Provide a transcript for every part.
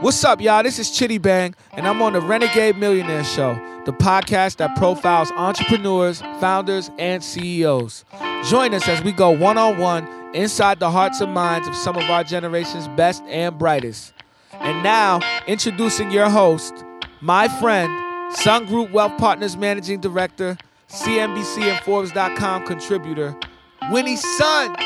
What's up, y'all? This is Chitty Bang, and I'm on the Renegade Millionaire Show, the podcast that profiles entrepreneurs, founders, and CEOs. Join us as we go one on one inside the hearts and minds of some of our generation's best and brightest. And now, introducing your host, my friend, Sun Group Wealth Partners Managing Director, CNBC and Forbes.com contributor, Winnie Sun.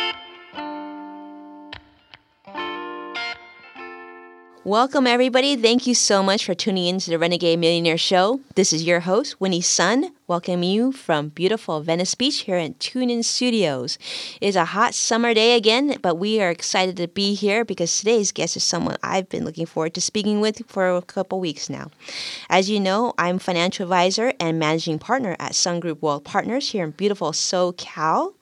Welcome, everybody. Thank you so much for tuning in to the Renegade Millionaire Show. This is your host, Winnie Sun, welcoming you from beautiful Venice Beach here in TuneIn Studios. It's a hot summer day again, but we are excited to be here because today's guest is someone I've been looking forward to speaking with for a couple weeks now. As you know, I'm financial advisor and managing partner at Sun Group Wealth Partners here in beautiful SoCal.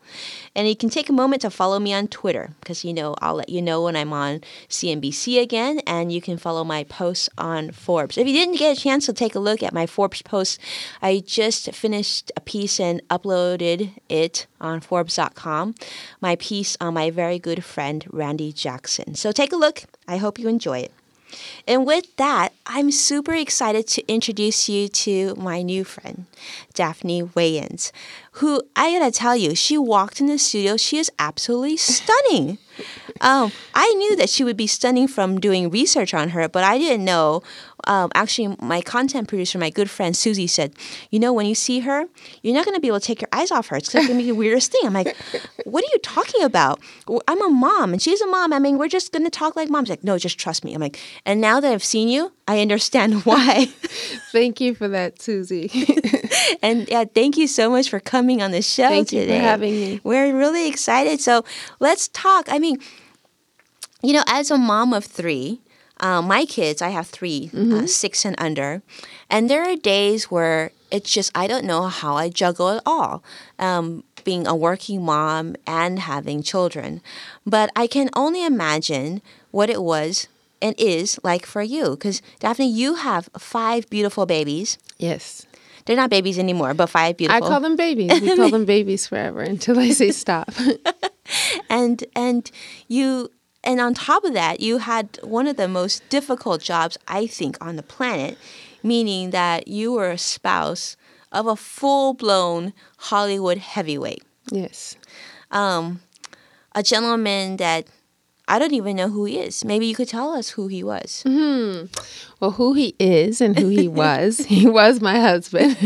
And you can take a moment to follow me on Twitter because you know I'll let you know when I'm on CNBC again, and you can follow my posts on Forbes. If you didn't get a chance to take a look at my Forbes post, I just finished a piece and uploaded it on Forbes.com. My piece on my very good friend Randy Jackson. So take a look. I hope you enjoy it. And with that, I'm super excited to introduce you to my new friend, Daphne Wayans, who I gotta tell you, she walked in the studio, she is absolutely stunning. Um, I knew that she would be stunning from doing research on her, but I didn't know. Um, actually, my content producer, my good friend Susie, said, "You know, when you see her, you're not going to be able to take your eyes off her. It's going to be the weirdest thing." I'm like, "What are you talking about? I'm a mom, and she's a mom. I mean, we're just going to talk like moms." Like, no, just trust me. I'm like, and now that I've seen you, I understand why. thank you for that, Susie. and yeah, thank you so much for coming on the show thank today. you for having me. We're really excited. So let's talk. I mean you know, as a mom of three, uh, my kids, I have 3 mm-hmm. uh, six and under, and there are days where it's just I don't know how I juggle it all. Um, being a working mom and having children. But I can only imagine what it was and is like for you. Because, Daphne, you have five beautiful babies. Yes. They're not babies anymore, but five beautiful. I call them babies. We call them babies forever until I say stop. and and you and on top of that, you had one of the most difficult jobs, I think, on the planet, meaning that you were a spouse of a full blown Hollywood heavyweight. Yes. Um, a gentleman that I don't even know who he is. Maybe you could tell us who he was. Mm-hmm. Well, who he is and who he was, he was my husband,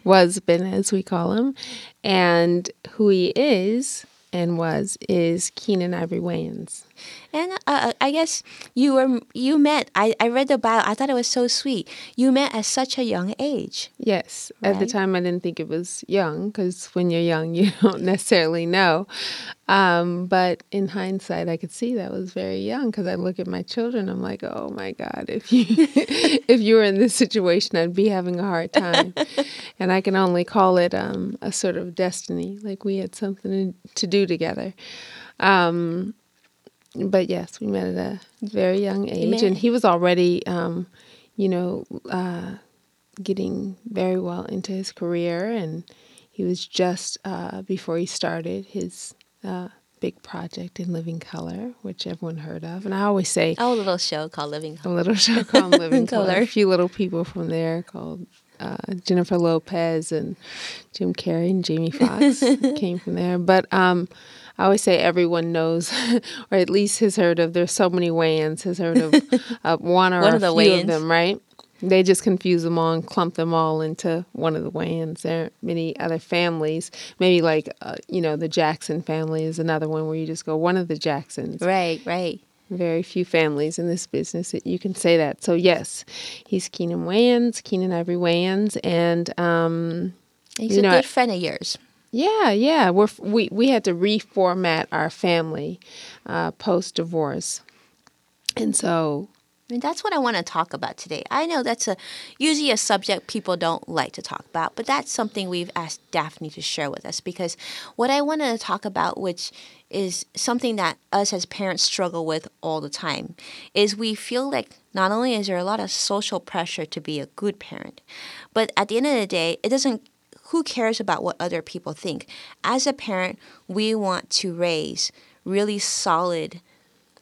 was been as we call him, and who he is and was is Keenan Ivory Wayans. And uh, uh, I guess you were you met. I, I read the bio. I thought it was so sweet. You met at such a young age. Yes, right? at the time I didn't think it was young because when you're young you don't necessarily know. Um, but in hindsight, I could see that was very young because I look at my children. I'm like, oh my God, if you if you were in this situation, I'd be having a hard time. and I can only call it um, a sort of destiny, like we had something to do together. Um, but yes, we met at a very young age, and he was already, um, you know, uh, getting very well into his career, and he was just uh, before he started his uh, big project in Living Color, which everyone heard of. And I always say, oh, a little show called Living Color. A little show called Living Color. Color. A few little people from there called uh, Jennifer Lopez and Jim Carrey and Jamie Foxx came from there. But um, I always say everyone knows, or at least has heard of. There's so many Wayans, has heard of uh, one or one a few Wayans. of them, right? They just confuse them all and clump them all into one of the Wayans. There are many other families, maybe like uh, you know the Jackson family is another one where you just go one of the Jacksons. Right, right. Very few families in this business that you can say that. So yes, he's Keenan Wayans, Keenan Ivory Wayans, and um, he's a know, good friend of yours. Yeah, yeah. We're, we we had to reformat our family uh, post divorce, and so. And that's what I want to talk about today. I know that's a usually a subject people don't like to talk about, but that's something we've asked Daphne to share with us because what I wanted to talk about, which is something that us as parents struggle with all the time, is we feel like not only is there a lot of social pressure to be a good parent, but at the end of the day, it doesn't who cares about what other people think? As a parent, we want to raise really solid,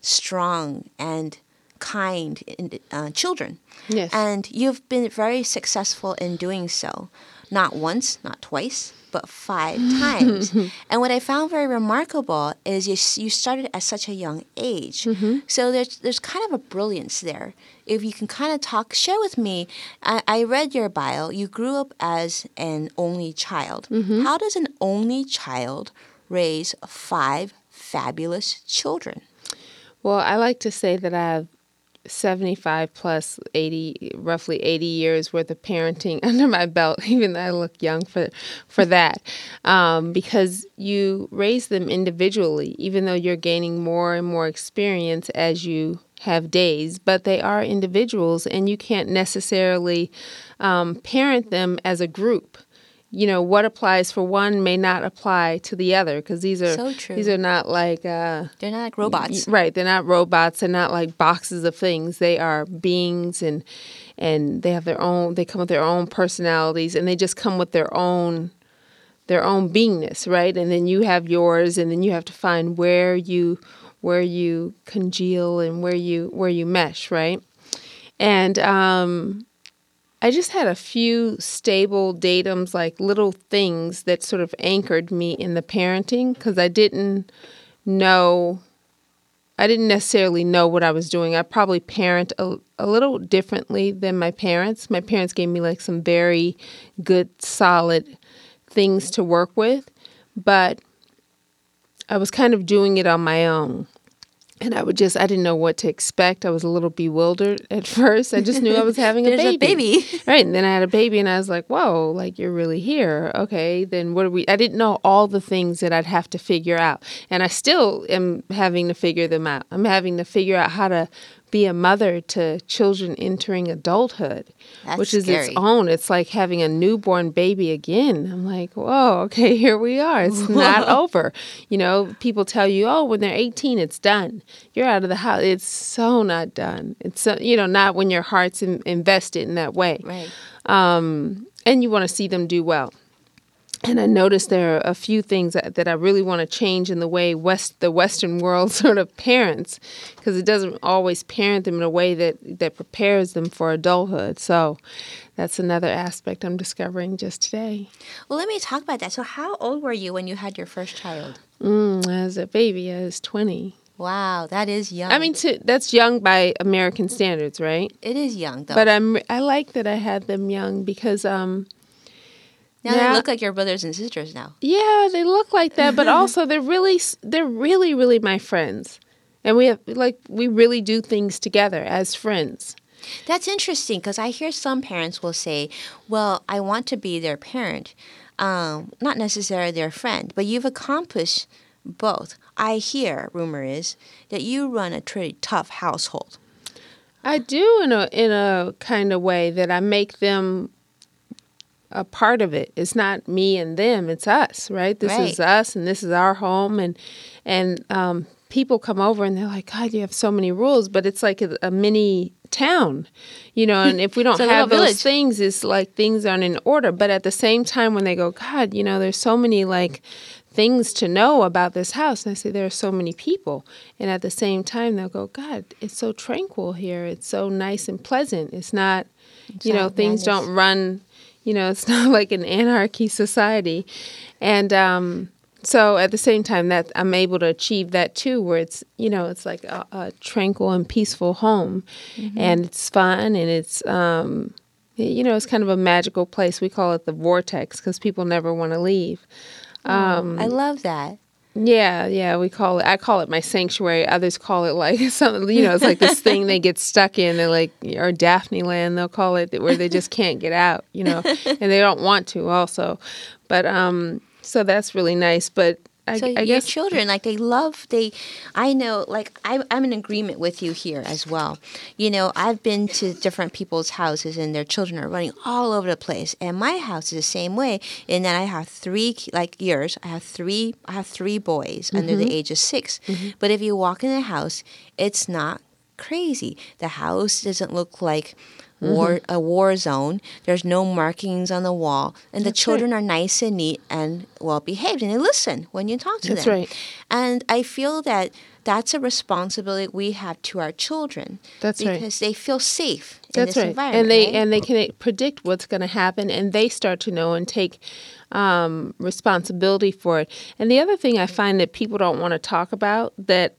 strong, and kind in, uh, children. Yes. And you've been very successful in doing so. Not once, not twice, but five times. and what I found very remarkable is you, you started at such a young age. So there's, there's kind of a brilliance there. If you can kind of talk, share with me. I, I read your bio. You grew up as an only child. How does an only child raise five fabulous children? Well, I like to say that I have 75 plus 80 roughly 80 years worth of parenting under my belt even though I look young for for that. Um, because you raise them individually even though you're gaining more and more experience as you have days but they are individuals and you can't necessarily um, parent them as a group you know what applies for one may not apply to the other because these are So true. these are not like uh, They're not like robots. Right. They're not robots. They're not like boxes of things. They are beings and and they have their own they come with their own personalities and they just come with their own their own beingness, right? And then you have yours and then you have to find where you where you congeal and where you where you mesh, right? And um I just had a few stable datums, like little things that sort of anchored me in the parenting because I didn't know I didn't necessarily know what I was doing. I probably parent a, a little differently than my parents. My parents gave me like some very good, solid things to work with, but I was kind of doing it on my own. And I would just, I didn't know what to expect. I was a little bewildered at first. I just knew I was having a baby. a baby. Right. And then I had a baby and I was like, whoa, like you're really here. Okay. Then what are we? I didn't know all the things that I'd have to figure out. And I still am having to figure them out. I'm having to figure out how to be a mother to children entering adulthood, That's which is scary. its own. It's like having a newborn baby again. I'm like, whoa, okay, here we are. It's not over. You know, people tell you, oh, when they're 18, it's done. You're out of the house. It's so not done. It's, so, you know, not when your heart's in, invested in that way Right. um, and you want to see them do well. And I noticed there are a few things that, that I really want to change in the way West the Western world sort of parents, because it doesn't always parent them in a way that that prepares them for adulthood. So that's another aspect I'm discovering just today. Well, let me talk about that. So, how old were you when you had your first child? Mm, as a baby, I was 20. Wow, that is young. I mean, to, that's young by American standards, right? it is young though. But I'm I like that I had them young because um, now yeah. they look like your brothers and sisters now. Yeah, they look like that, but also they're really they're really really my friends. And we have like we really do things together as friends. That's interesting because I hear some parents will say, "Well, I want to be their parent, um, not necessarily their friend." But you've accomplished both. I hear rumor is that you run a pretty tough household. I do in a in a kind of way that I make them a part of it. It's not me and them, it's us, right? This is us and this is our home and and um people come over and they're like, God, you have so many rules, but it's like a, a mini town, you know. And if we don't It's have those village. things, it's like things aren't in order. But at the same time, when they go, God, you know, there's so many like things to know about this house, and I say there are so many people, and at the same time, they'll go, God, it's so tranquil here. It's so nice and pleasant. It's not, you know, things don't run. You know, it's not like an anarchy society, and um, so at the same time that I'm able to achieve that too, where it's you know it's like a, a tranquil and peaceful home, and it's fun and it's um, you know it's kind of a magical place. We call it the vortex because people never want to leave. Um, I love that. Yeah, yeah, we call it. I call it my sanctuary. Others call it like something. You know, it's like this thing they get stuck in. They're like, or Daphne Land. They'll call it where they just can't get out. You know, and they don't want to also. But um, so that's really nice. But I, So I your guess children, like they love they. I know, like I, I'm in agreement with you here as well. You know, I've been to different people's houses and their children are running all over the place, and my house is the same way. In that I have three, like yours, I have three. I have three boys under the mm-hmm. age of 6 mm-hmm. But if you walk in the house, it's not crazy. The house doesn't look like. War, a war zone. There's no markings on the wall, and the That's right. children are nice and neat and well behaved, and they listen when you talk to them. That's them. right. And I feel that that's a responsibility we have to our children. That's right. because they feel safe in That's this right. environment. And they right? and they can predict what's going to happen, and they start to know and take um, responsibility for it. And the other thing I find that people don't want to talk about that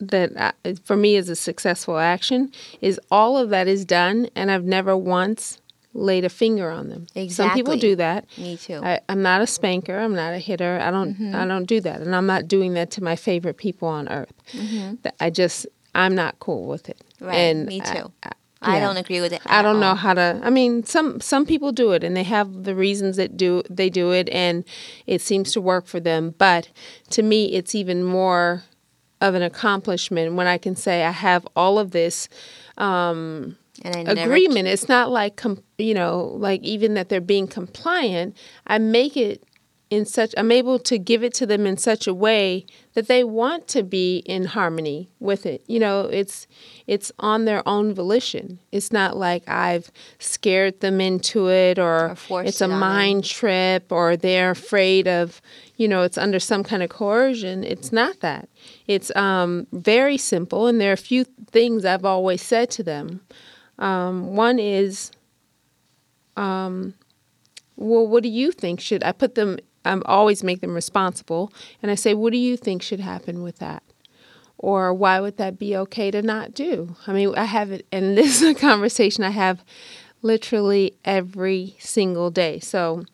that I, for me is a successful action is all of that is done, and I've never once laid a finger on them. Exactly. Some people do that. Me too. I, I'm not a spanker. I'm not a hitter. I don't. Mm-hmm. I don't do that, and I'm not doing that to my favorite people on earth. Th- I just. I'm not cool with it. Mm-hmm. Right, And me too. I, I yeah. don't agree with it. I don't know how to. I mean, some some people do it, and they have the reasons that do they do it, and it seems to work for them. But to me, it's even more of an accomplishment when I can say I have all of this um, never agreement. It's not like com- you know, like even that they're being compliant. I make it in such. I'm able to give it to them in such a way that they want to be in harmony with it. You know, it's it's on their own volition. It's not like I've scared them into it or, Or it's a on them. mind trip or they're afraid of. You know, it's under some kind of coercion. It's not that. It's um, very simple, and there are a few things I've always said to them. Um, one is, um, well, what do you think should I put them? I always make them responsible, and I say, what do you think should happen with that? Or why would that be okay to not do? I mean, I have it, and this is a conversation I have literally every single day. So,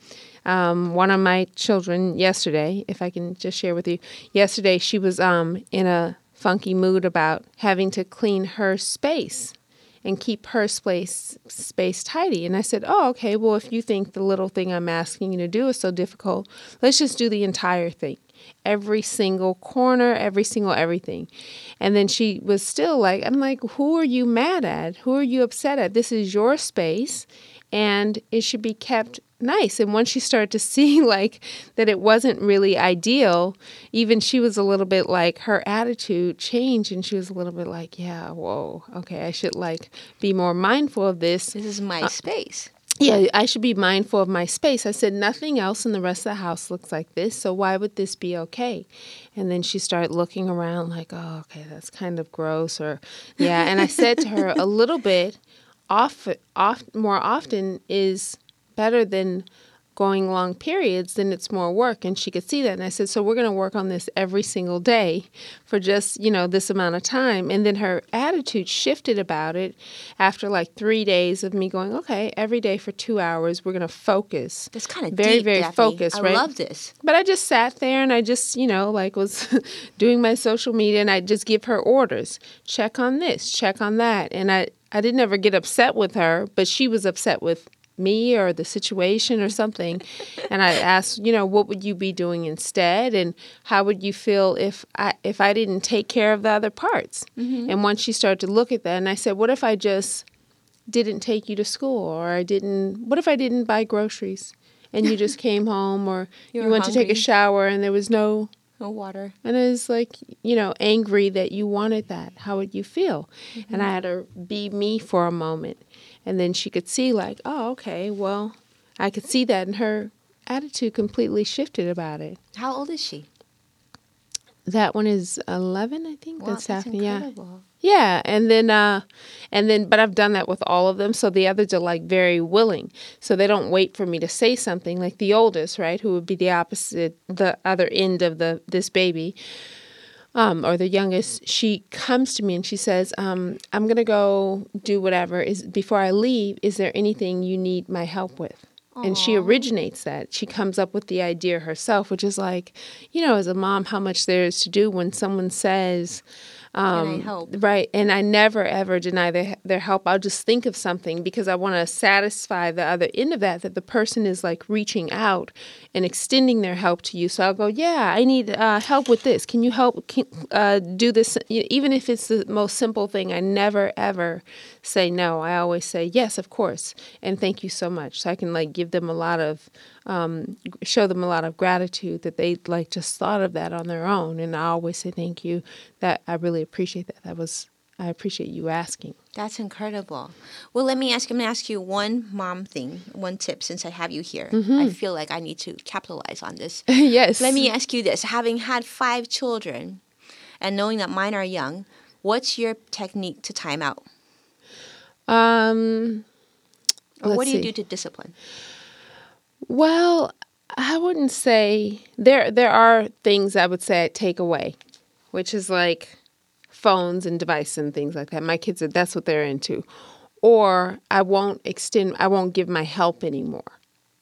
um, one of my children yesterday, if I can just share with you, yesterday she was um, in a funky mood about having to clean her space and keep her space space tidy. And I said, "Oh, okay. Well, if you think the little thing I'm asking you to do is so difficult, let's just do the entire thing." Every single corner, every single everything. And then she was still like, I'm like, who are you mad at? Who are you upset at? This is your space and it should be kept nice. And once she started to see like that it wasn't really ideal, even she was a little bit like her attitude changed and she was a little bit like, yeah, whoa, okay, I should like be more mindful of this. This is my uh, space. Yeah, I should be mindful of my space. I said, nothing else in the rest of the house looks like this, so why would this be okay? And then she started looking around like, oh, okay, that's kind of gross, or yeah. And I said to her, a little bit off, off more often is better than going long periods, then it's more work. And she could see that. And I said, so we're going to work on this every single day for just, you know, this amount of time. And then her attitude shifted about it after like three days of me going, okay, every day for two hours, we're going to focus. That's kind of Very, deep, very Daphne. focused, I right? love this. But I just sat there and I just, you know, like was doing my social media and I just give her orders. Check on this, check on that. And I, I didn't ever get upset with her, but she was upset with me or the situation or something. And I asked, you know, what would you be doing instead? And how would you feel if I if I didn't take care of the other parts? Mm-hmm. And once she started to look at that and I said, What if I just didn't take you to school or I didn't what if I didn't buy groceries and you just came home or You you, went to take a shower and there was no No water. and it was like you know angry that you wanted that how would you feel mm-hmm. and i had to be me for a moment and then she could see like oh okay well i could see that and her attitude completely shifted about it How old is she? that one is 11 i think Wow, that's that's happening yeah yeah, and then uh and then but I've done that with all of them. So the others are like very willing. So they don't wait for me to say something like the oldest, right, who would be the opposite the other end of the this baby. Um, or the youngest, she comes to me and she says, um, "I'm gonna go do whatever. Is before I leave, is there anything you need my help with?" And she originates that. She comes up with the idea herself, which is like, you know, as a mom, how much there is to do when someone says, Can I help? Right. And I never ever deny their, their help. I'll just think of something because I want to satisfy the other end of that, that the person is like reaching out and extending their help to you. So I'll go, yeah, I need uh, help with this. Can you help can, uh, do this? Even if it's the most simple thing, I never ever say no. I always say, yes, of course. And thank you so much. So I can like give them a lot of, um, show them a lot of gratitude that they like just thought of that on their own. And I always say thank you. That I really appreciate that. That was I appreciate you asking. That's incredible. Well, let me ask. I'm gonna ask you one mom thing, one tip. Since I have you here, I feel like I need to capitalize on this. yes. Let me ask you this: Having had five children, and knowing that mine are young, what's your technique to time out? Um, what do you see. do to discipline? Well, I wouldn't say there there are things I would say I take away, which is like phones and devices and things like that. My kids are that's what they're into. Or I won't extend I won't give my help anymore.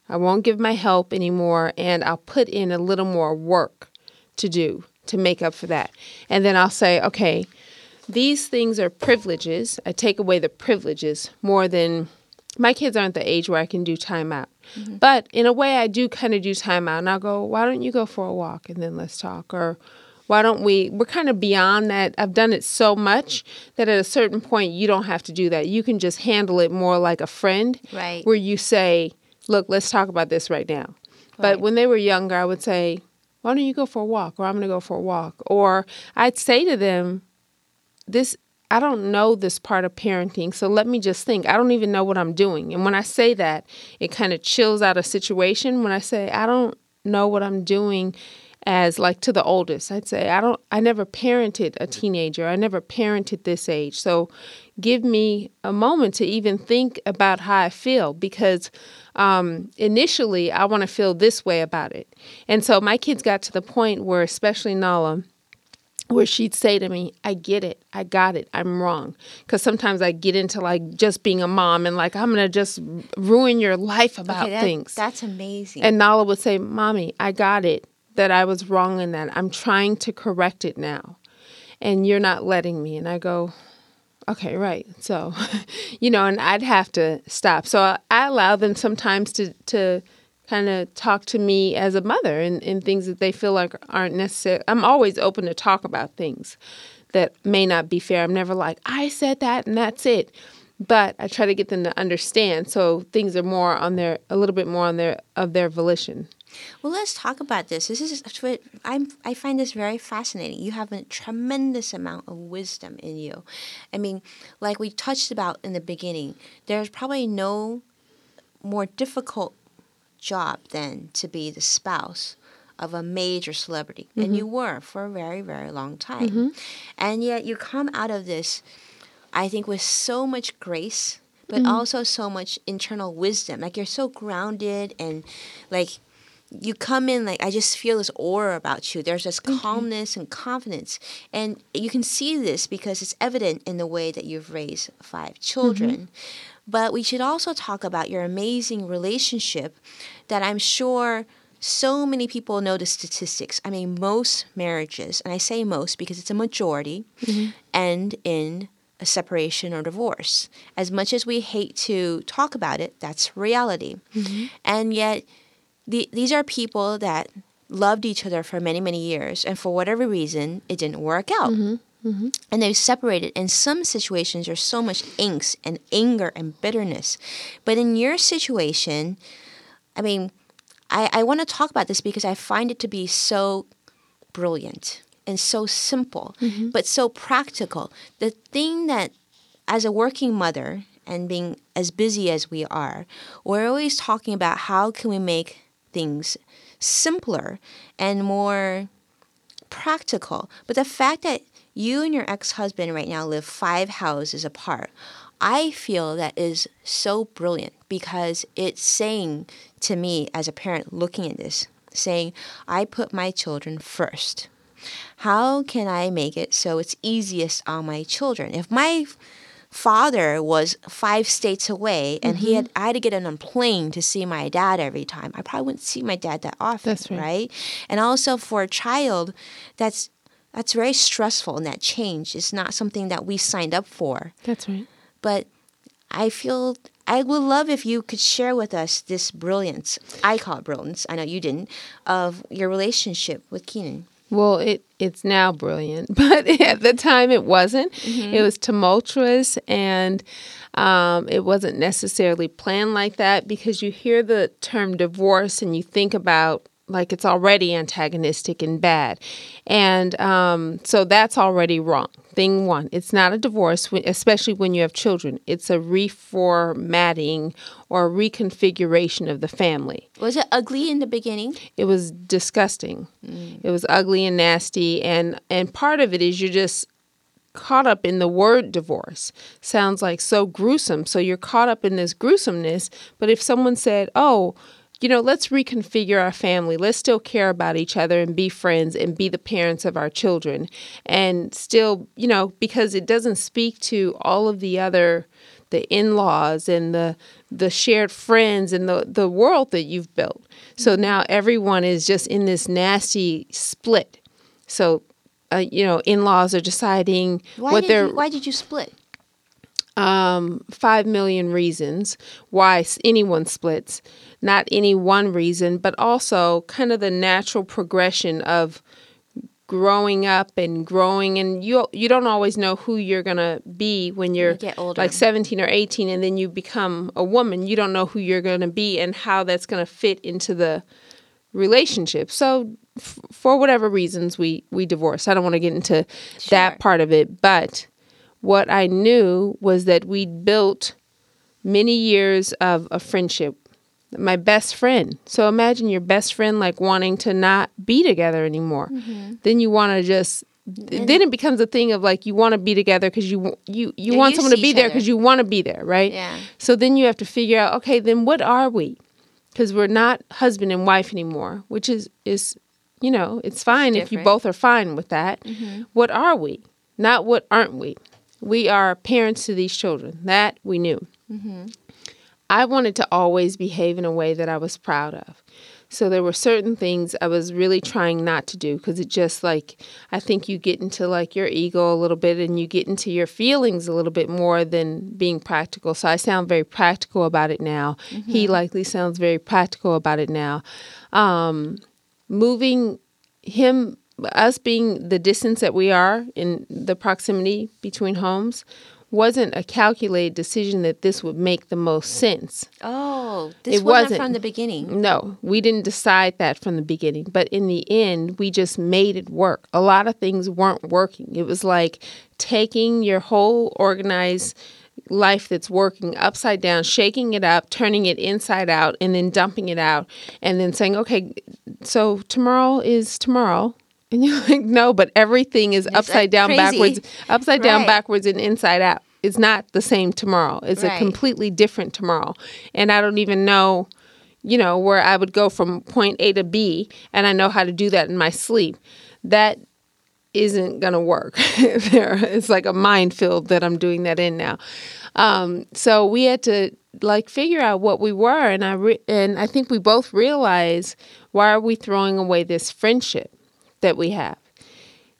I won't give my help anymore and I'll put in a little more work to do to make up for that. And then I'll say, okay, these things are privileges. I take away the privileges more than my kids aren't the age where I can do time timeout. Mm-hmm. But in a way, I do kind of do timeout. And I'll go, why don't you go for a walk and then let's talk? Or why don't we? We're kind of beyond that. I've done it so much that at a certain point, you don't have to do that. You can just handle it more like a friend, Right. where you say, look, let's talk about this right now. But when they were younger, I would say, why don't you go for a walk? Or I'm going to go for a walk. Or I'd say to them, this I don't know this part of parenting, so let me just think. I don't even know what I'm doing. And when I say that, it kind of chills out a situation. When I say I don't know what I'm doing as like to the oldest, I'd say I don't I never parented a teenager. I never parented this age. So give me a moment to even think about how I feel because um, initially I want to feel this way about it. And so my kids got to the point where, especially Nala, where she'd say to me, I get it. I got it. I'm wrong. Because sometimes I get into like just being a mom and like, I'm going to just ruin your life about Okay, that- things. That's amazing. And Nala would say, Mommy, I got it. That I was wrong in that. I'm trying to correct it now. And you're not letting me. And I go, okay, right. So, you know, and I'd have to stop. So I, I allow them sometimes to, to kind of talk to me as a mother and, and things that they feel like aren't necessary. I'm always open to talk about things that may not be fair. I'm never like, I said that and that's it. But I try to get them to understand so things are more on their, a little bit more on their, of their volition. Well, let's talk about this. This is I'm. I find this very fascinating. You have a tremendous amount of wisdom in you. I mean, like we touched about in the beginning, there's probably no more difficult job than to be the spouse of a major celebrity, and mm-hmm. you were for a very, very long time. Mm-hmm. And yet, you come out of this, I think, with so much grace, but mm-hmm. also so much internal wisdom. Like you're so grounded and like you come in like I just feel this aura about you. There's this calmness and confidence, and you can see this because it's evident in the way that you've raised five children. But we should also talk about your amazing relationship that I'm sure so many people know the statistics. I mean, most marriages, and I say most because it's a majority, mm-hmm. end in a separation or divorce. As much as we hate to talk about it, that's reality. Mm-hmm. And yet, the, these are people that loved each other for many, many years, and for whatever reason, it didn't work out. Mm-hmm. Mm-hmm. And they've separated. In some situations, there's so much angst and anger and bitterness. But in your situation, I mean, I, I want to talk about this because I find it to be so brilliant and so simple, mm-hmm. but so practical. The thing that, as a working mother and being as busy as we are, we're always talking about how can we make things simpler and more practical. But the fact that you and your ex-husband right now live five houses apart, I feel that is so brilliant because it's saying to me as a parent looking at this, saying, I put my children first. How can I make it so it's easiest on my children? If my father was five states away and he mm-hmm. had I had to get on a plane to see my dad every time, I probably wouldn't see my dad that often. Right. right? And also for a child, that's that's very stressful and that change is not something that we signed up for. That's right. But I feel I would love if you could share with us this brilliance. I call it brilliance. I know you didn't of your relationship with Keenan. Well, it it's now brilliant, but at the time it wasn't. It was tumultuous and um, it wasn't necessarily planned like that because you hear the term divorce and you think about like it's already antagonistic and bad. And um, so that's already wrong. Thing one, it's not a divorce, especially when you have children. It's a reformatting or reconfiguration of the family. Was it ugly in the beginning? It was disgusting. Mm. It was ugly and nasty. And, and part of it is you're just caught up in the word divorce. Sounds like so gruesome. So you're caught up in this gruesomeness. But if someone said, oh, you know, let's reconfigure our family. Let's still care about each other and be friends and be the parents of our children. And still, you know, because it doesn't speak to all of the other the in-laws and the the shared friends and the the world that you've built. So now everyone is just in this nasty split. So uh, you know, in-laws are deciding why what they're you, why did you split? Um, five million reasons why anyone splits. Not any one reason, but also kind of the natural progression of growing up and growing and you you don't always know who you're going to be when you're you like 17 or 18 and then you become a woman you don't know who you're going to be and how that's going to fit into the relationship so f- for whatever reasons we we divorce i don't want to get into Sure. that part of it but what I knew was that we'd built many years of a friendship. My best friend. So imagine your best friend like wanting to not be together anymore. Then you want to just then it becomes a thing of like you want to be together because you you you want someone to be there because you want to be there, right? Yeah. So then you have to figure out, okay, then what are we? Because we're not husband and wife anymore, which is is you know it's fine if you both are fine with that. What are we? Not what aren't we? We are parents to these children. That we knew. I wanted to always behave in a way that I was proud of. So there were certain things I was really trying not to do because it just like I think you get into like your ego a little bit and you get into your feelings a little bit more than being practical. So I sound very practical about it now. He likely sounds very practical about it now. Um, moving him us being the distance that we are in the proximity between homes wasn't a calculated decision that this would make the most sense. Oh, this It wasn't, wasn't. from the beginning. No, we didn't decide that from the beginning, but in the end, we just made it work. A lot of things weren't working. It was like taking your whole organized life that's working upside down, shaking it up, turning it inside out, and then dumping it out, and then saying, okay, so tomorrow is tomorrow. And you're like, no, but everything is upside like down, crazy. backwards, upside down, Right. backwards, and inside out. It's not the same tomorrow. It's a completely different tomorrow. And I don't even know you know, where I would go from point A to B and I know how to do that in my sleep. That isn't going to work. there, it's like a minefield that I'm doing that in now. Um, so we had to like figure out what we were, and I re- and I think we both realized why are we throwing away this friendship that we have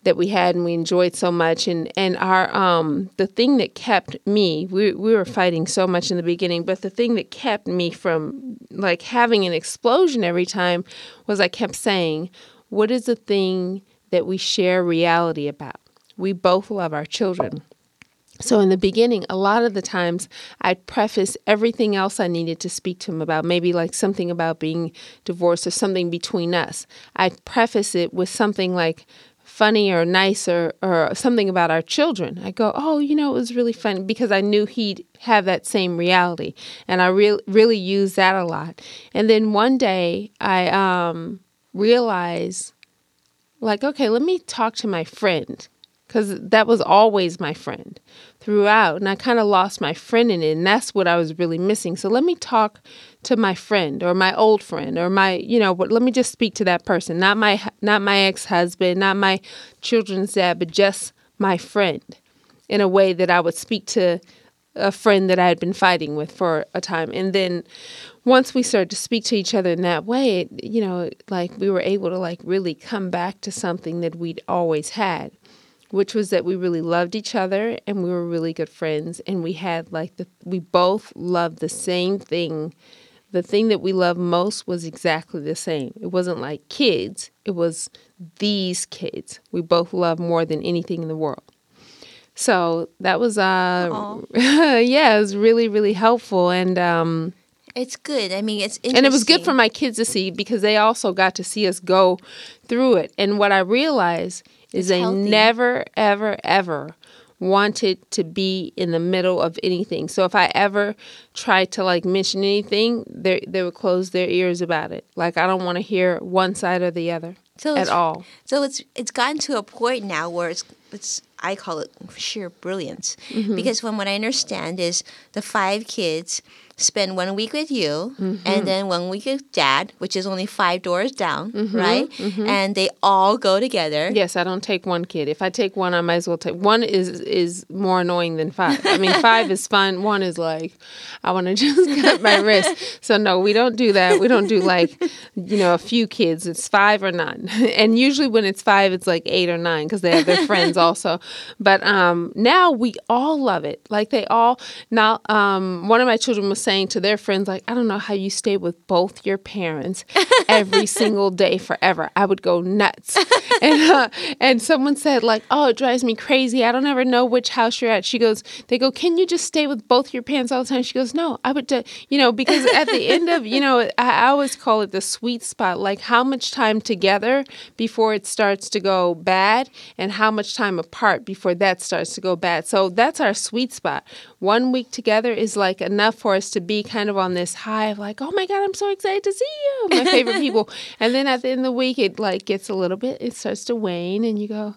that we had and we enjoyed so much. And and our um the thing that kept me we we were fighting so much in the beginning but the thing that kept me from like having an explosion every time was I kept saying what is the thing that we share reality about? We both love our children so in the beginning, a lot of the times I'd preface everything else I needed to speak to him about, maybe like something about being divorced or something between us. I'd preface it with something like funny or nice or, or something about our children. I go, oh, you know, it was really fun because I knew he'd have that same reality. And I re- really used that a lot. And then one day I um, realized, like, okay, let me talk to my friend because that was always my friend throughout and i kind of lost my friend in it and that's what i was really missing. So let me talk to my friend or my old friend or my you know let me just speak to that person not my not my ex-husband not my children's dad but just my friend in a way that i would speak to a friend that i had been fighting with for a time. And then once we started to speak to each other in that way you know like we were able to like really come back to something that we'd always had which was that we really loved each other and we were really good friends. And we had like the we both loved the same thing. The thing that we loved most was exactly the same. It wasn't like kids it was these kids. We both loved more than anything in the world. So that was uh yeah it was really really helpful and um It's good. I mean, it's and it was good for my kids to see because they also got to see us go through it. And what I realized is they never, ever, ever wanted to be in the middle of anything. So if I ever tried to like mention anything, they they would close their ears about it. Like I don't want to hear one side or the other So at all. So it's it's gotten to a point now where it's it's I call it sheer brilliance Mm-hmm. because from what I understand is the five kids spend one week with you Mm-hmm. and then one week with dad, which is only five doors down, Mm-hmm. right? And they all go together. Yes, I don't take one kid. If I take one, I might as well take one. Is is more annoying than five. I mean, five is fun. One is like, I want to just cut my wrist. So no, we don't do that. We don't do like, you know, a few kids. It's five or none. And usually when it's five, it's like eight or nine because they have their friends also. But um, now we all love it. Like they all now. Um, one of my children was saying to their friends, like, I don't know how you stay with both your parents every single day forever. I would go nuts. and uh, and someone said like, "Oh, it drives me crazy. I don't ever know which house you're at." She goes, "They go, can you just stay with both your parents all the time?" She goes, "No, I would, do, you know, because at the end of you know, I, I always call it the sweet spot. Like how much time together before it starts to go bad, and how much time apart before that starts to go bad. So that's our sweet spot. One week together is like enough for us to be kind of on this high of like, oh my god, I'm so excited to see you, my favorite people. And then at the end of the week, it like gets a little bit, it starts to wane, and you go,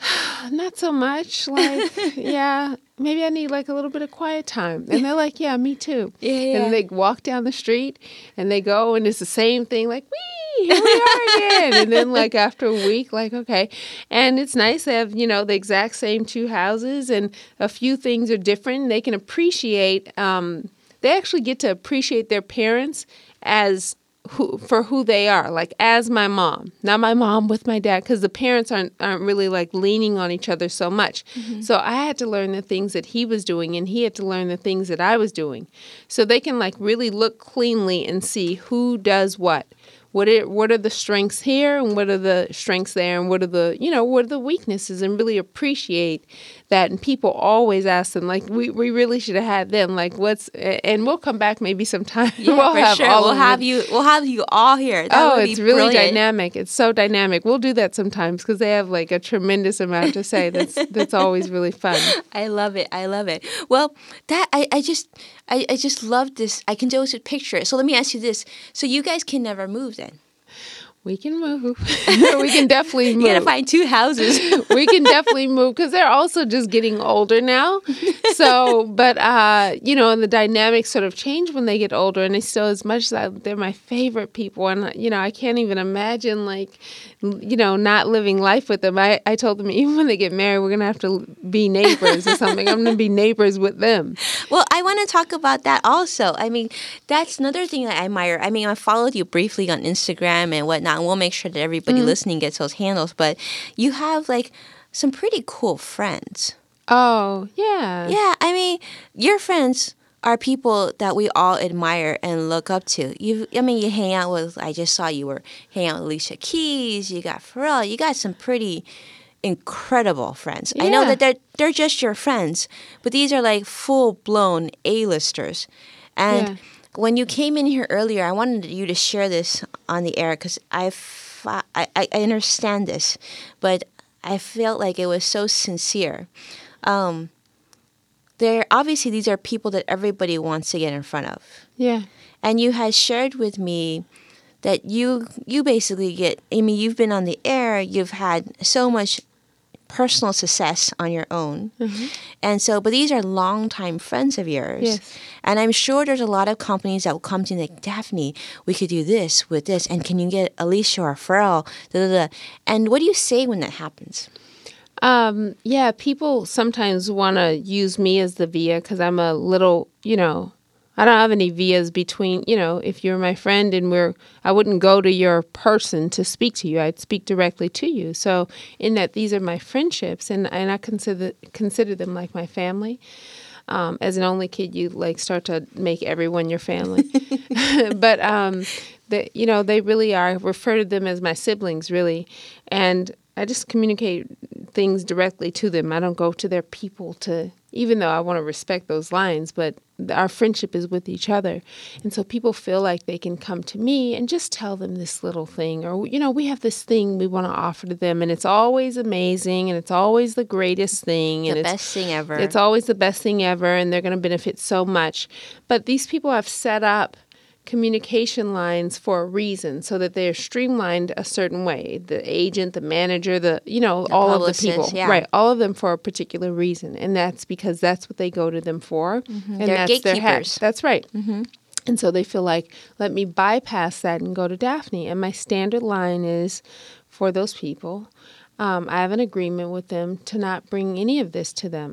not so much. Like, yeah, maybe I need like a little bit of quiet time. And they're like, yeah, me too. Yeah, And yeah. then they walk down the street and they go and it's the same thing, like, wee, here we are again. and then like after a week, like, okay. And it's nice they have, you know, the exact same two houses and a few things are different. They can appreciate, um, they actually get to appreciate their parents as who for who they are like as my mom not my mom with my dad because the parents aren't aren't really like leaning on each other so much so i had to learn the things that he was doing and he had to learn the things that i was doing so they can like really look cleanly and see who does what what are, what are the strengths here and what are the strengths there and what are the you know what are the weaknesses and really appreciate that and people always ask them like we, we really should have had them like what's and we'll come back maybe sometime Yeah, we'll for have sure. all we'll have you. We'll have you all here. That Oh, would be it's really brilliant. dynamic. It's so dynamic. We'll do that sometimes because they have like a tremendous amount to say. That's that's always really fun. I love it. I love it. Well, that I, I just I, I just love this. I can just picture it. So let me ask you this. So you guys can never move then. We can move. we can definitely move. You gotta find two houses. we can definitely move because they're also just getting older now. So, but uh, you know, and the dynamics sort of change when they get older, and they still, as much as I, they're my favorite people, and you know, I can't even imagine like, you know, not living life with them. I, I told them even when they get married, we're gonna have to be neighbors or something. I'm gonna be neighbors with them. Well, I want to talk about that also. I mean, that's another thing that I admire. I mean, I followed you briefly on Instagram and whatnot, and we'll make sure that everybody mm. listening gets those handles. But you have like some pretty cool friends. Oh yeah, Yeah, I mean, your friends are people that we all admire and look up to. You, I mean, you hang out with. I just saw you were hanging out with Alicia Keys. You got Pharrell. You got some pretty incredible friends. I know that they're they're just your friends, but these are like full blown A-listers. And Yeah. when you came in here earlier, I wanted you to share this on the air because I, I I understand this, but I felt like it was so sincere. Um, there obviously these are people that everybody wants to get in front of yeah. and you had shared with me that you you basically get i mean you've been on the air you've had so much personal success on your own mm-hmm. and so but these are longtime friends of yours Yes. and i'm sure there's a lot of companies that will come to you like daphne we could do this with this and can you get alicia or Pharrell? Da, da, da. and what do you say when that happens Um, yeah, people sometimes want to use me as the via because I'm a little, you know, I don't have any vias between, you know, if you're my friend and we're, I wouldn't go to your person to speak to you. I'd speak directly to you. So in that, these are my friendships, and and I consider consider them like my family. Um, as an only kid, you like start to make everyone your family. but um, the, you know, they really are. I refer to them as my siblings, really, and I just communicate things directly to them. I don't go to their people to even though I want to respect those lines, but our friendship is with each other. And so people feel like they can come to me and just tell them this little thing, or, you know, we have this thing we want to offer to them, and it's always amazing, and it's always the greatest thing, and the it's best thing ever. it's always the best thing ever, and they're going to benefit so much. But these people have set up communication lines for a reason so that they're streamlined a certain way. The agent the manager the you know The all of the people. yeah. right all of them for a particular reason and that's because that's what they go to them for and Mm-hmm. They're that's their hat gatekeepers. that's right. And so they feel like let me bypass that and go to daphne. And my standard line is for those people um, i have an agreement with them to not bring any of this to them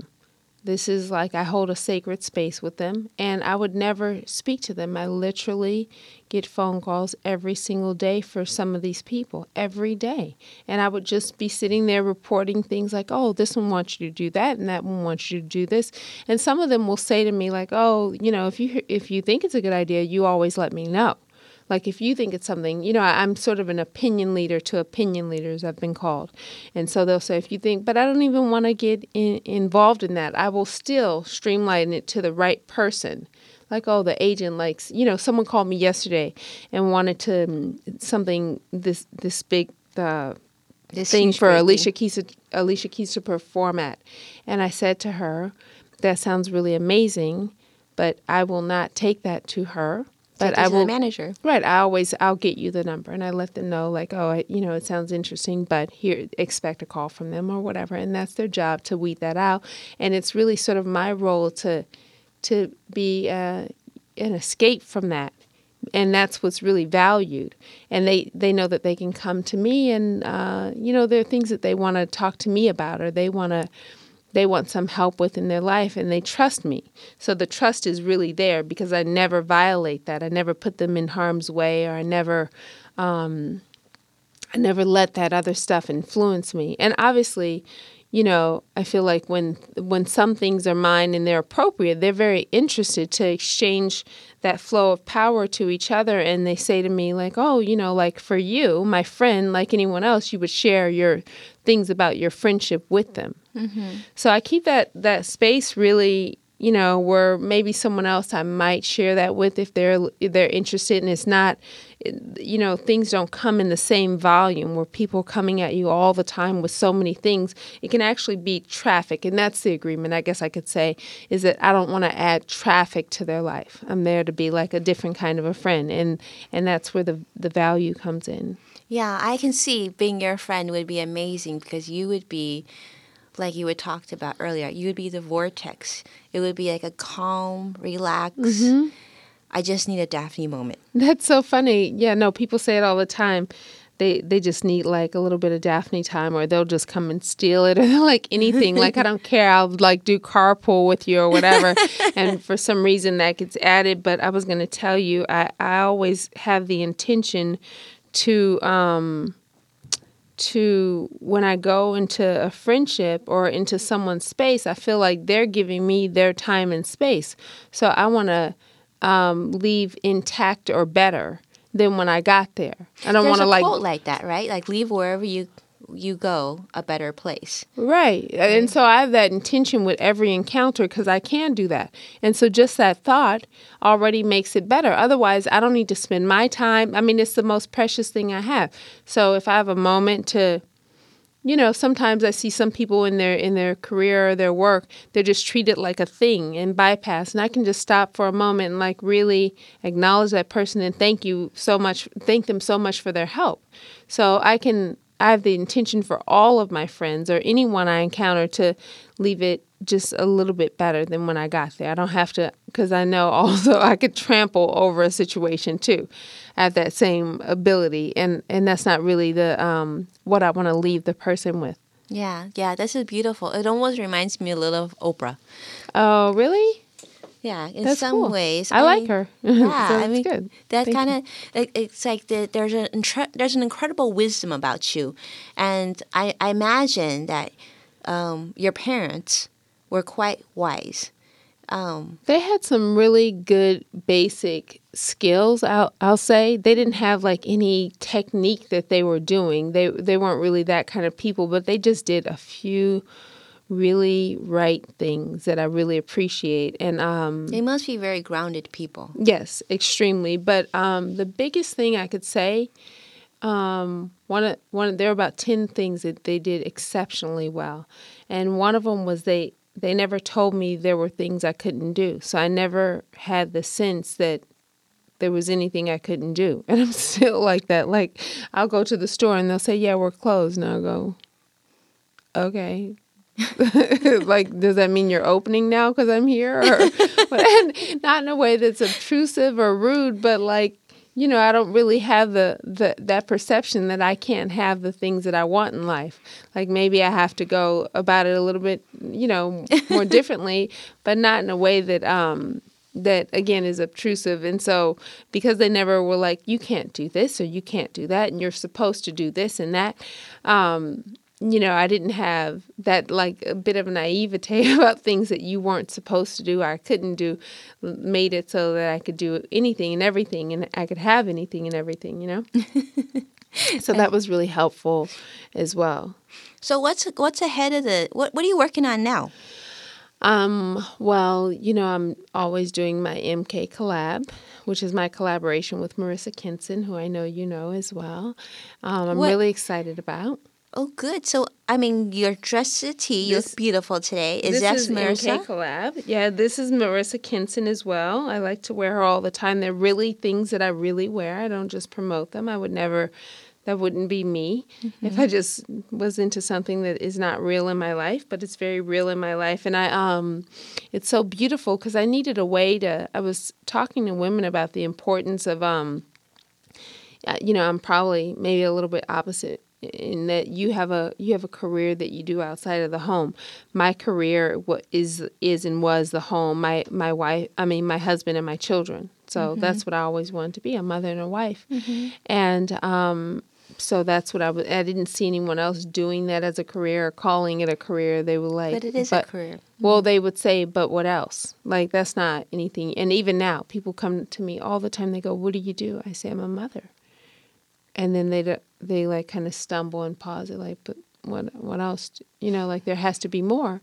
this is like I hold a sacred space with them, and I would never speak to them. I literally get phone calls every single day for some of these people, every day. And I would just be sitting there reporting things like, oh, this one wants you to do that, and that one wants you to do this. And some of them will say to me, like, oh, you know, if you, if you think it's a good idea, you always let me know. Like if you think it's something, you know, I, I'm sort of an opinion leader to opinion leaders, I've been called. And so they'll say, if you think, but I don't even want to get in, involved in that, I will still streamline it to the right person. Like, oh, the agent likes, you know, someone called me yesterday and wanted to mm, something this this big uh, This thing for great Alicia thing. Keys Alicia Keys to perform at. And I said to her, that sounds really amazing, but I will not take that to her. But I will manager. Right. I always I'll get you the number and I let them know like, oh, I, you know, it sounds interesting, but here expect a call from them or whatever, and that's their job to weed that out. And it's really sort of my role to to be uh, an escape from that. And that's what's really valued. And they, they know that they can come to me and, uh, you know, there are things that they want to talk to me about or they want to they want some help with in their life and they trust me. So the trust is really there because I never violate that. I never put them in harm's way or I never um, I never let that other stuff influence me. And obviously, you know, I feel like when when some things are mine and they're appropriate, they're very interested to exchange that flow of power to each other and they say to me like, "Oh, you know, like for you, my friend, like anyone else, you would share your things about your friendship with them." Mm-hmm. So I keep that that space really, you know, where maybe someone else I might share that with if they're if they're interested, and it's not, you know, things don't come in the same volume where people are coming at you all the time with so many things. It can actually be traffic, and that's the agreement. I guess I could say is that I don't want to add traffic to their life. I'm there to be like a different kind of a friend, and and that's where the the value comes in. Yeah, I can see being your friend would be amazing because you would be, like you had talked about earlier, you would be the vortex. It would be like a calm, relaxed. Mm-hmm. I just need a Daphne moment. That's so funny. Yeah, no, people say it all the time. They they just need like a little bit of Daphne time, or they'll just come and steal it, or like anything. like I don't care. I'll like do carpool with you or whatever. and for some reason that gets added. But I was going to tell you, I I always have the intention to um to when I go into a friendship or into someone's space, I feel like they're giving me their time and space. So I want to um, leave intact or better than when I got there. I don't want to like quote like that, right? Like leave wherever you you go a better place. Right. And so I have that intention with every encounter because I can do that. And so just that thought already makes it better. Otherwise, I don't need to spend my time. I mean, it's the most precious thing I have. So if I have a moment to you know, sometimes I see some people in their in their career or their work, they're just treated like a thing and bypass. And I can just stop for a moment and like really acknowledge that person and thank you so much, thank them so much for their help. So I can I have the intention for all of my friends or anyone I encounter to leave it just a little bit better than when I got there. I don't have to, because I know also I could trample over a situation too. I have that same ability, and and that's not really the um what I want to leave the person with. Yeah, yeah, this is beautiful. It almost reminds me a little of Oprah. Oh, really? Yeah, in That's some cool. ways. I like mean, her. Yeah, So I that's mean good. that kind of it, it's like the, there's an intre- there's an incredible wisdom about you, and I, I imagine that um, your parents were quite wise. Um, They had some really good basic skills. I'll I'll say they didn't have like any technique that they were doing. They they weren't really that kind of people, but they just did a few really write things that I really appreciate. And um, they must be very grounded people. Yes, extremely. But um, the biggest thing I could say, um, one of one of, there were about ten things that they did exceptionally well, and one of them was they they never told me there were things I couldn't do. So I never had the sense that there was anything I couldn't do. And I'm still like that. Like I'll go to the store and they'll say, "Yeah, we're closed." And I'll go, "Okay." like, does that mean you're opening now because I'm here? Or, and not in a way that's obtrusive or rude, but like, you know, I don't really have the, the that perception that I can't have the things that I want in life. Like maybe I have to go about it a little bit, you know, more differently, but not in a way that um that again is obtrusive. And so because they never were like, you can't do this or you can't do that, and you're supposed to do this and that. Um, you know, I didn't have that like a bit of naivete about things that you weren't supposed to do, I couldn't do, made it so that I could do anything and everything and I could have anything and everything, you know? so that was really helpful as well. So what's what's ahead of the what what are you working on now? Um, well, you know, I'm always doing my MK collab, which is my collaboration with Marissa Kinson, who I know you know as well. Um, I'm what? really excited about. Oh, good. So, I mean, you're dressed to tea. You look beautiful today. Is that Marissa? MK collab. Yeah, this is Marissa Kinson as well. I like to wear her all the time. They're really things that I really wear. I don't just promote them. I would never. That wouldn't be me mm-hmm. if I just was into something that is not real in my life, but it's very real in my life. And I, um, it's so beautiful because I needed a way to. I was talking to women about the importance of, um, uh, you know, I'm probably maybe a little bit opposite in that you have a you have a career that you do outside of the home. My career what is is and was the home. My my wife, I mean my husband and my children. So mm-hmm. that's what I always wanted to be, a mother and a wife. Mm-hmm. And um so that's what I was. I didn't see anyone else doing that as a career or calling it a career. They were like, but it is but, a career. Well, they would say, but what else? Like that's not anything. And even now, people come to me all the time. They go, "What do you do?" I say, "I'm a mother." And then they they like kind of stumble and pause it like but what what else you know like there has to be more.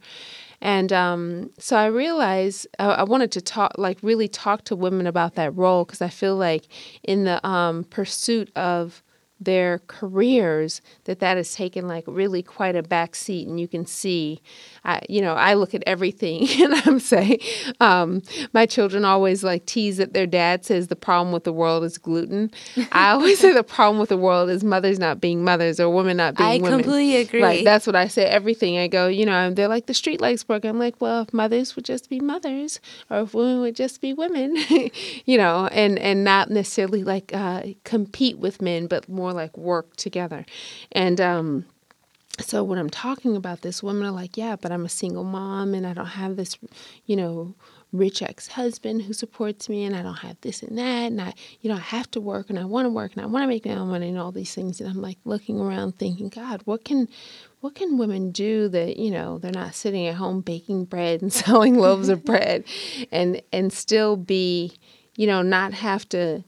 And um, so i realized I, I, wanted to talk like really talk to women about that role because i feel like in the um, pursuit of their careers that that has taken like really quite a back seat and you can see I, you know i look at everything and i'm saying um, my children always like tease that their dad says the problem with the world is gluten. I always say the problem with the world is mothers not being mothers or women not being I women. completely agree. Right that's what i say everything. I go you know they're like the street lights broke. I'm like well if mothers would just be mothers or if women would just be women you know and and not necessarily like uh, compete with men but more like work together. And um, so when I'm talking about this, women are like, yeah, but I'm a single mom and I don't have this, you know, rich ex-husband who supports me and I don't have this and that and I you know I have to work and I want to work and I want to make my own money and all these things and I'm like looking around thinking god what can what can women do that you know they're not sitting at home baking bread and selling loaves of bread and and still be you know not have to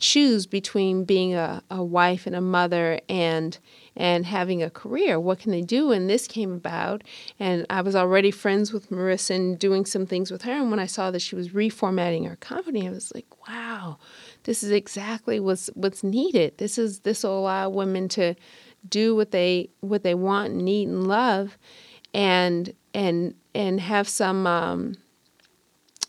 choose between being a, a wife and a mother and and having a career. What can they do? And this came about, and I was already friends with Marissa and doing some things with her. And when I saw that she was reformatting her company, I was like, wow, this is exactly what's what's needed. This is this will allow women to do what they what they want, need, and love, and and and have some. Um,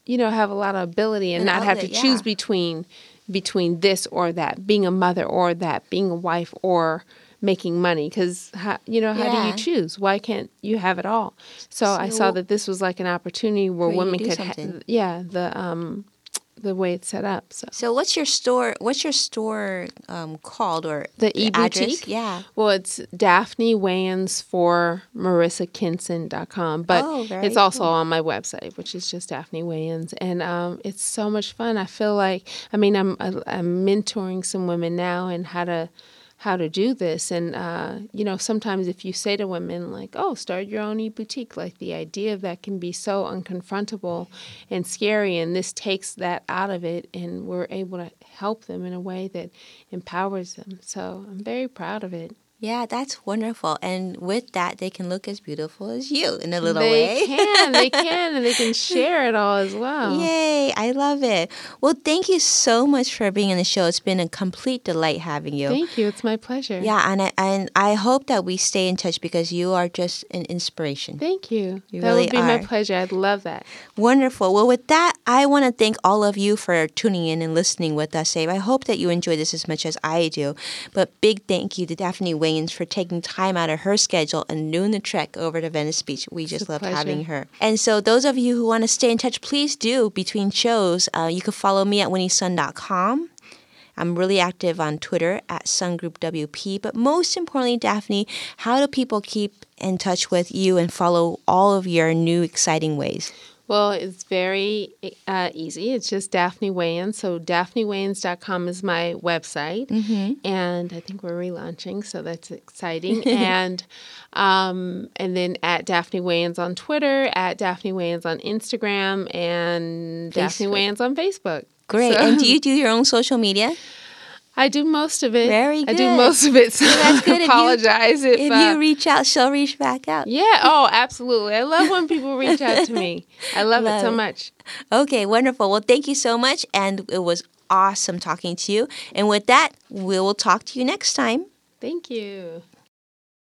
you know, have a lot of ability and, and not have to yeah. choose between between this or that, being a mother or that, being a wife or making money because you know how yeah. do you choose? Why can't you have it all? So, so, i saw that this was like an opportunity where women could ha- yeah the um the way it's set up. So, so what's your store? What's your store um, called or the e boutique? Yeah. Well, it's Daphne Wayans for MarissaKinson.com, but oh, it's also cool. on my website, which is just Daphne Wayans, and um, it's so much fun. I feel like I mean I'm I'm mentoring some women now and how to how to do this. And, uh, you know, sometimes if you say to women, like, oh, start your own e boutique, like the idea of that can be so unconfrontable and scary. And this takes that out of it. And we're able to help them in a way that empowers them. So I'm very proud of it. Yeah, that's wonderful. And with that, they can look as beautiful as you in a little they way. They can, they can, and they can share it all as well. Yay, I love it. Well, thank you so much for being on the show. It's been a complete delight having you. Thank you. It's my pleasure. Yeah, and I, and I hope that we stay in touch because you are just an inspiration. Thank you. You that really would be are. my pleasure. I'd love that. Wonderful. Well, with that, I want to thank all of you for tuning in and listening with us. I hope that you enjoyed this as much as I do. But big thank you to Daphne Wayans for taking time out of her schedule and doing the trek over to Venice Beach. We just a loved having her. And so, those of you who want to stay in touch, please do between shows. Uh, you can follow me at winniesun.com. I'm really active on Twitter at SunGroupWP. But most importantly, Daphne, how do people keep in touch with you and follow all of your new exciting ways? Well, it's very uh, easy. It's just Daphne Wayans. So daphnewayans.com is my website. And I think we're relaunching, so that's exciting. and um, and then at Daphne Wayans on Twitter, at Daphne Wayans on Instagram, and Daphne Facebook. Wayans on Facebook. Great. So- And do you do your own social media? I do most of it. Very good. I do most of it. So that's good. If I you- apologize if, If uh, you reach out, she'll reach back out. Yeah. Oh, absolutely. I love when people reach out to me. I love, Love it so it. much. Okay, wonderful. Well, thank you so much. And it was awesome talking to you. And with that, we will talk to you next time. Thank you.